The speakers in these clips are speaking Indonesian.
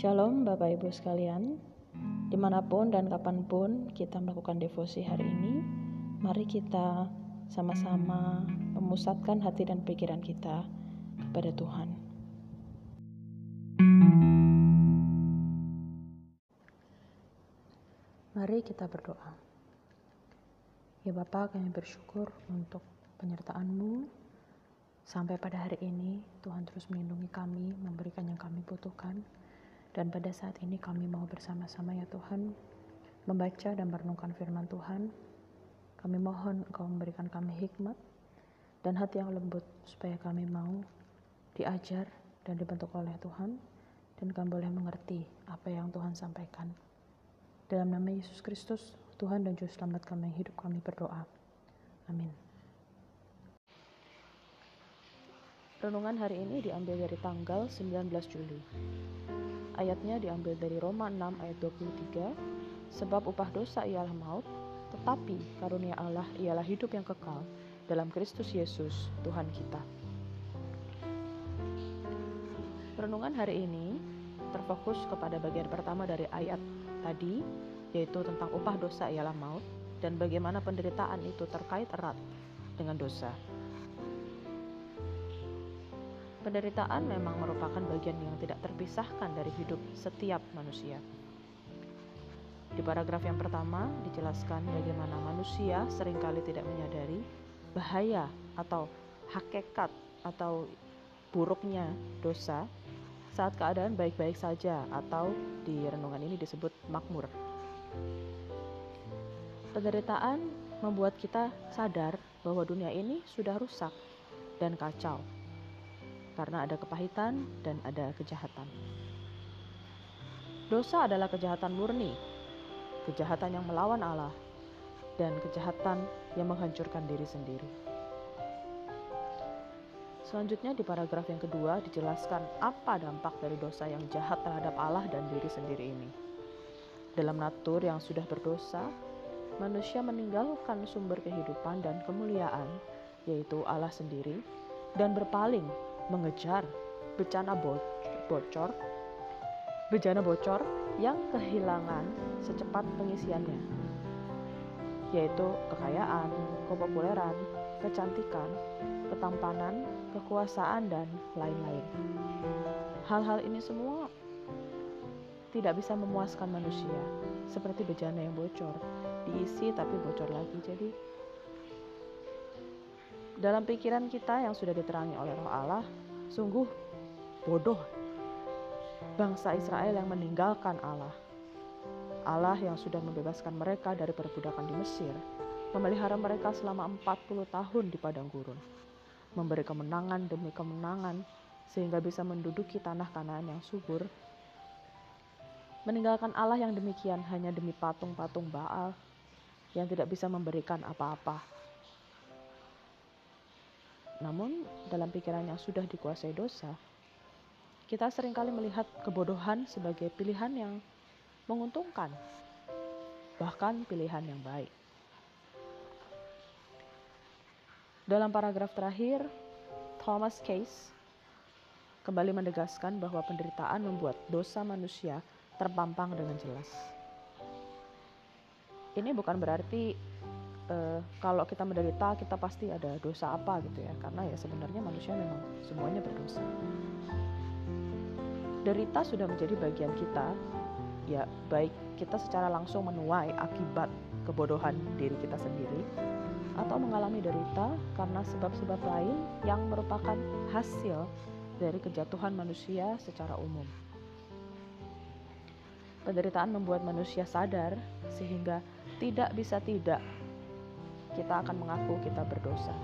Shalom Bapak Ibu sekalian, di mana pun dan kapan pun kita melakukan devosi hari ini, mari kita sama-sama memusatkan hati dan pikiran kita kepada Tuhan. Mari kita berdoa. Ya Bapak, kami bersyukur untuk penyertaan-Mu. Sampai pada hari ini, Tuhan terus melindungi kami, memberikan yang kami butuhkan. Dan pada saat ini kami mau bersama-sama ya Tuhan membaca dan merenungkan firman Tuhan. Kami mohon Engkau memberikan kami hikmat dan hati yang lembut supaya kami mau diajar dan dibentuk oleh Tuhan dan kami boleh mengerti apa yang Tuhan sampaikan. Dalam nama Yesus Kristus, Tuhan dan Juru Selamat kami hidup kami berdoa. Amin. Renungan hari ini diambil dari tanggal 19 Juli. Ayatnya diambil dari Roma 6 ayat 23, sebab upah dosa ialah maut, tetapi karunia Allah ialah hidup yang kekal dalam Kristus Yesus Tuhan kita. Renungan hari ini terfokus kepada bagian pertama dari ayat tadi, yaitu tentang upah dosa ialah maut, dan bagaimana penderitaan itu terkait erat dengan dosa. Penderitaan memang merupakan bagian yang tidak terpisahkan dari hidup setiap manusia. Di paragraf yang pertama dijelaskan bagaimana manusia sering kali tidak menyadari bahaya atau hakikat atau buruknya dosa saat keadaan baik-baik saja atau di renungan ini disebut makmur. Penderitaan membuat kita sadar bahwa dunia ini sudah rusak dan kacau karena ada kepahitan dan ada kejahatan. Dosa adalah kejahatan murni, kejahatan yang melawan Allah, dan kejahatan yang menghancurkan diri sendiri. Selanjutnya di paragraf yang kedua dijelaskan apa dampak dari dosa yang jahat terhadap Allah dan diri sendiri ini. Dalam natur yang sudah berdosa, manusia meninggalkan sumber kehidupan dan kemuliaan, yaitu Allah sendiri, dan berpaling mengejar bencana bocor, bencana bocor yang kehilangan secepat pengisiannya, yaitu kekayaan, kepopuleran, kecantikan, ketampanan, kekuasaan, dan lain-lain. Hal-hal ini semua tidak bisa memuaskan manusia, seperti bejana yang bocor, diisi tapi bocor lagi. Jadi, dalam pikiran kita yang sudah diterangi oleh Roh Allah, sungguh bodoh bangsa Israel yang meninggalkan Allah. Allah yang sudah membebaskan mereka dari perbudakan di Mesir, memelihara mereka selama 40 tahun di padang gurun, memberi kemenangan demi kemenangan sehingga bisa menduduki tanah kanan yang subur. Meninggalkan Allah yang demikian hanya demi patung-patung Baal yang tidak bisa memberikan apa-apa namun, dalam pikiran yang sudah dikuasai dosa, kita sering kali melihat kebodohan sebagai pilihan yang menguntungkan, bahkan pilihan yang baik. Dalam paragraf terakhir, Thomas Case kembali menegaskan bahwa penderitaan membuat dosa manusia terpampang dengan jelas. Ini bukan berarti uh, kalau kita menderita kita pasti ada dosa apa gitu ya karena ya sebenarnya manusia memang semuanya berdosa derita sudah menjadi bagian kita ya baik kita secara langsung menuai akibat kebodohan diri kita sendiri atau mengalami derita karena sebab-sebab lain yang merupakan hasil dari kejatuhan manusia secara umum. Penderitaan membuat manusia sadar sehingga tidak bisa tidak kita akan mengaku kita berdosa.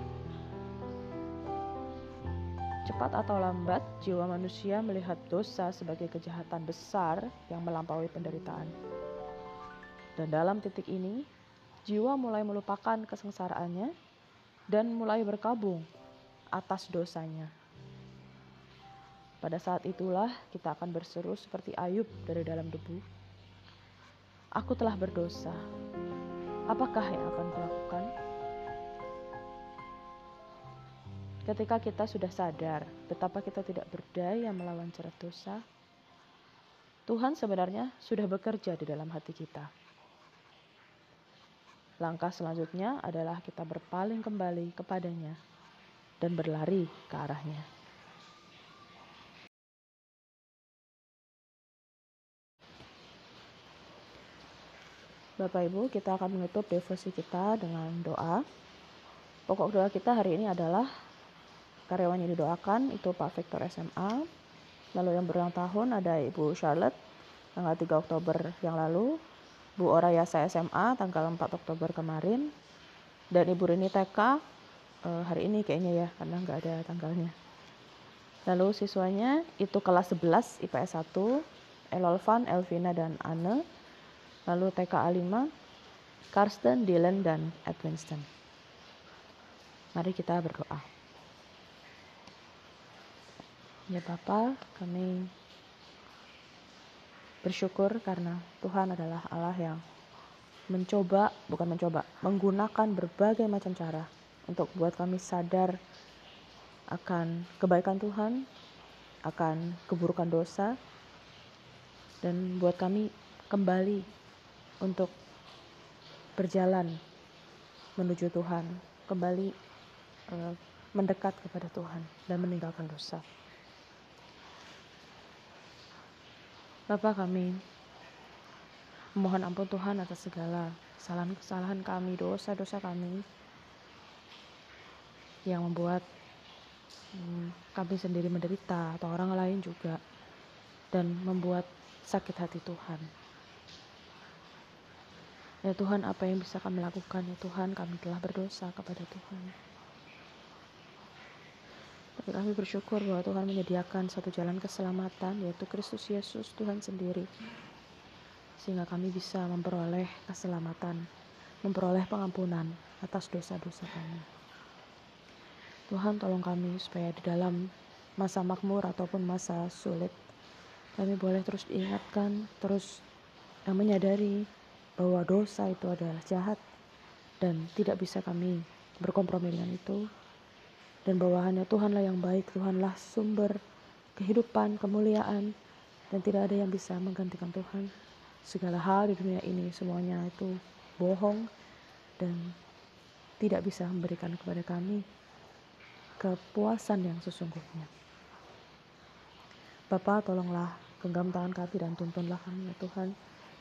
Cepat atau lambat, jiwa manusia melihat dosa sebagai kejahatan besar yang melampaui penderitaan. Dan dalam titik ini, jiwa mulai melupakan kesengsaraannya dan mulai berkabung atas dosanya. Pada saat itulah kita akan berseru seperti Ayub dari dalam debu. Aku telah berdosa. Apakah yang akan kulakukan? Ketika kita sudah sadar betapa kita tidak berdaya melawan cerat dosa, Tuhan sebenarnya sudah bekerja di dalam hati kita. Langkah selanjutnya adalah kita berpaling kembali kepadanya dan berlari ke arahnya. Bapak Ibu, kita akan menutup devosi kita dengan doa. Pokok doa kita hari ini adalah karyawan yang didoakan itu Pak Victor SMA. Lalu yang berulang tahun ada Ibu Charlotte tanggal 3 Oktober yang lalu, Bu Orayasa SMA tanggal 4 Oktober kemarin, dan Ibu Rini TK eh, hari ini kayaknya ya karena nggak ada tanggalnya. Lalu siswanya itu kelas 11 IPS 1, Elolvan, Elvina, dan Anne lalu TKA 5, Karsten, Dylan, dan Edwinston. Mari kita berdoa. Ya Bapa, kami bersyukur karena Tuhan adalah Allah yang mencoba, bukan mencoba, menggunakan berbagai macam cara untuk buat kami sadar akan kebaikan Tuhan, akan keburukan dosa, dan buat kami kembali untuk berjalan menuju Tuhan, kembali uh, mendekat kepada Tuhan dan meninggalkan dosa. Bapak kami mohon ampun Tuhan atas segala kesalahan-kesalahan kami, dosa-dosa kami yang membuat hmm, kami sendiri menderita atau orang lain juga dan membuat sakit hati Tuhan. Ya Tuhan, apa yang bisa kami lakukan? Ya Tuhan, kami telah berdosa kepada Tuhan. Tapi kami bersyukur bahwa Tuhan menyediakan satu jalan keselamatan, yaitu Kristus Yesus, Tuhan sendiri. Sehingga kami bisa memperoleh keselamatan, memperoleh pengampunan atas dosa-dosa kami. Tuhan tolong kami supaya di dalam masa makmur ataupun masa sulit, kami boleh terus diingatkan, terus menyadari bahwa dosa itu adalah jahat dan tidak bisa kami berkompromi dengan itu dan bahwa hanya Tuhanlah yang baik, Tuhanlah sumber kehidupan, kemuliaan dan tidak ada yang bisa menggantikan Tuhan. Segala hal di dunia ini semuanya itu bohong dan tidak bisa memberikan kepada kami kepuasan yang sesungguhnya. Bapak tolonglah genggam tangan kami dan tuntunlah kami ya Tuhan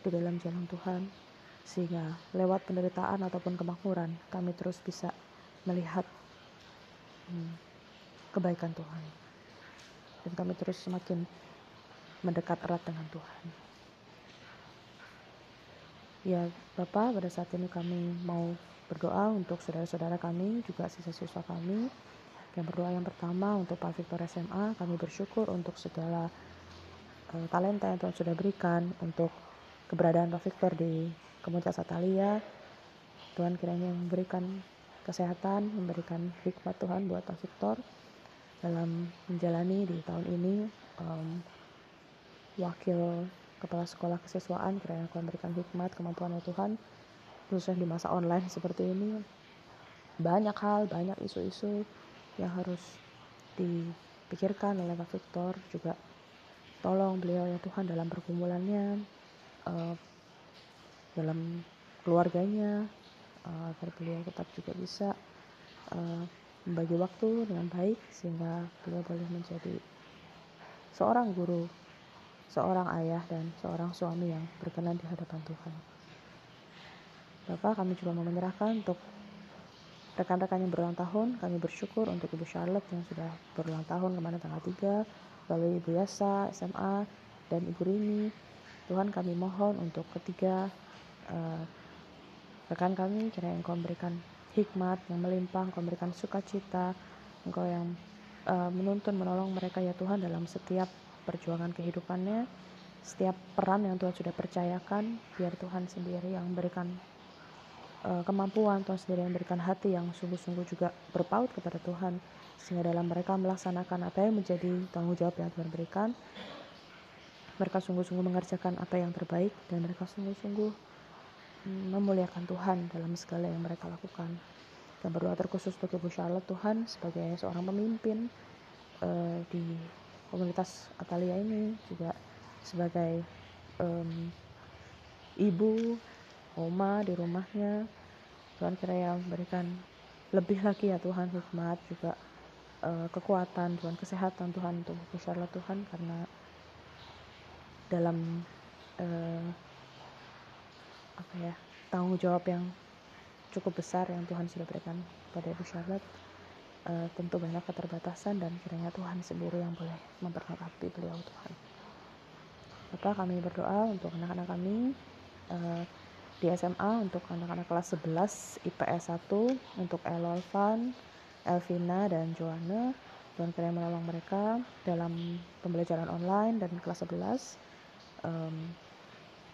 di dalam jalan Tuhan sehingga lewat penderitaan ataupun kemakmuran kami terus bisa melihat hmm, kebaikan Tuhan dan kami terus semakin mendekat erat dengan Tuhan. Ya Bapak, pada saat ini kami mau berdoa untuk saudara-saudara kami, juga siswa-siswa kami. Yang berdoa yang pertama untuk Pak Victor SMA, kami bersyukur untuk segala uh, talenta yang Tuhan sudah berikan untuk keberadaan Pak Victor di komunitas Atalia. Tuhan kiranya memberikan kesehatan, memberikan hikmat Tuhan buat Pak Victor dalam menjalani di tahun ini. Um, wakil kepala sekolah kesiswaan kiranya Tuhan memberikan hikmat kemampuan ya Tuhan khususnya di masa online seperti ini. Banyak hal banyak isu-isu yang harus dipikirkan oleh Pak Victor juga tolong beliau ya Tuhan dalam pergumulannya uh, dalam keluarganya uh, agar beliau tetap juga bisa uh, membagi waktu dengan baik sehingga beliau boleh menjadi seorang guru, seorang ayah dan seorang suami yang berkenan di hadapan Tuhan. Bapak kami juga mau menyerahkan untuk rekan-rekan yang berulang tahun, kami bersyukur untuk Ibu Charlotte yang sudah berulang tahun kemarin tanggal 3, lalu Ibu Yasa, SMA, dan Ibu Rini. Tuhan kami mohon untuk ketiga uh, rekan kami kiranya engkau memberikan hikmat yang melimpah engkau memberikan sukacita engkau yang uh, menuntun menolong mereka ya Tuhan dalam setiap perjuangan kehidupannya setiap peran yang Tuhan sudah percayakan biar Tuhan sendiri yang memberikan uh, kemampuan Tuhan sendiri yang memberikan hati yang sungguh-sungguh juga berpaut kepada Tuhan sehingga dalam mereka melaksanakan apa yang menjadi tanggung jawab yang Tuhan berikan mereka sungguh-sungguh mengerjakan apa yang terbaik dan mereka sungguh-sungguh memuliakan Tuhan dalam segala yang mereka lakukan. Dan berdoa terkhusus untuk Ibu Charlotte Tuhan sebagai seorang pemimpin uh, di komunitas Atalia ini juga sebagai um, ibu, oma di rumahnya. Tuhan kiranya berikan lebih lagi ya Tuhan hikmat juga uh, kekuatan Tuhan kesehatan Tuhan untuk Bu Charlotte Tuhan karena dalam uh, apa ya tanggung jawab yang cukup besar yang Tuhan sudah berikan pada Ibu Charlotte. Uh, tentu banyak keterbatasan dan kiranya Tuhan sendiri yang boleh memperlengkapi beliau Tuhan. Bapak kami berdoa untuk anak-anak kami uh, di SMA untuk anak-anak kelas 11 IPS 1 untuk Elolvan, Elvina dan Joanna. Tuhan kiranya menolong mereka dalam pembelajaran online dan kelas 11 um,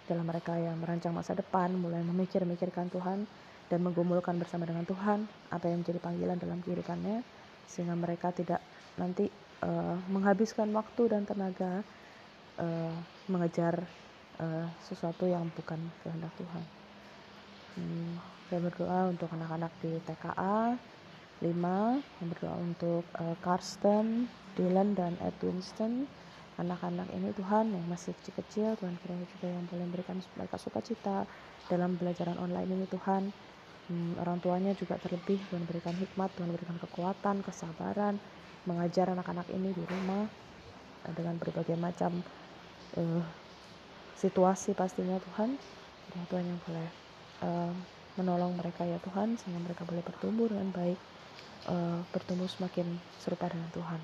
dalam mereka yang merancang masa depan mulai memikir-mikirkan Tuhan dan menggumulkan bersama dengan Tuhan apa yang menjadi panggilan dalam kehidupannya sehingga mereka tidak nanti uh, menghabiskan waktu dan tenaga uh, mengejar uh, sesuatu yang bukan kehendak Tuhan. Hmm, saya berdoa untuk anak-anak di TKA 5, yang berdoa untuk uh, Karsten, Dylan dan Edwinston anak-anak ini Tuhan yang masih kecil-kecil Tuhan kiranya juga yang boleh memberikan mereka sukacita dalam pelajaran online ini Tuhan hmm, orang tuanya juga terlebih Tuhan berikan hikmat Tuhan berikan kekuatan kesabaran mengajar anak-anak ini di rumah eh, dengan berbagai macam uh, situasi pastinya Tuhan orang Tuhan yang boleh uh, menolong mereka ya Tuhan sehingga mereka boleh bertumbuh dengan baik uh, bertumbuh semakin serupa dengan Tuhan.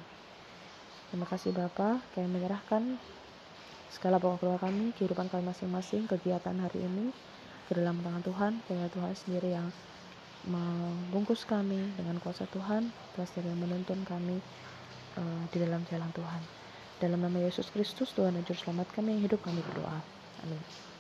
Terima kasih Bapak, kami menyerahkan segala pokok keluarga kami, kehidupan kami masing-masing, kegiatan hari ini ke dalam tangan Tuhan, karena Tuhan sendiri yang membungkus kami dengan kuasa Tuhan, Tuhan sendiri yang menuntun kami uh, di dalam jalan Tuhan. Dalam nama Yesus Kristus, Tuhan dan Juru Selamat kami yang hidup kami berdoa. Amin.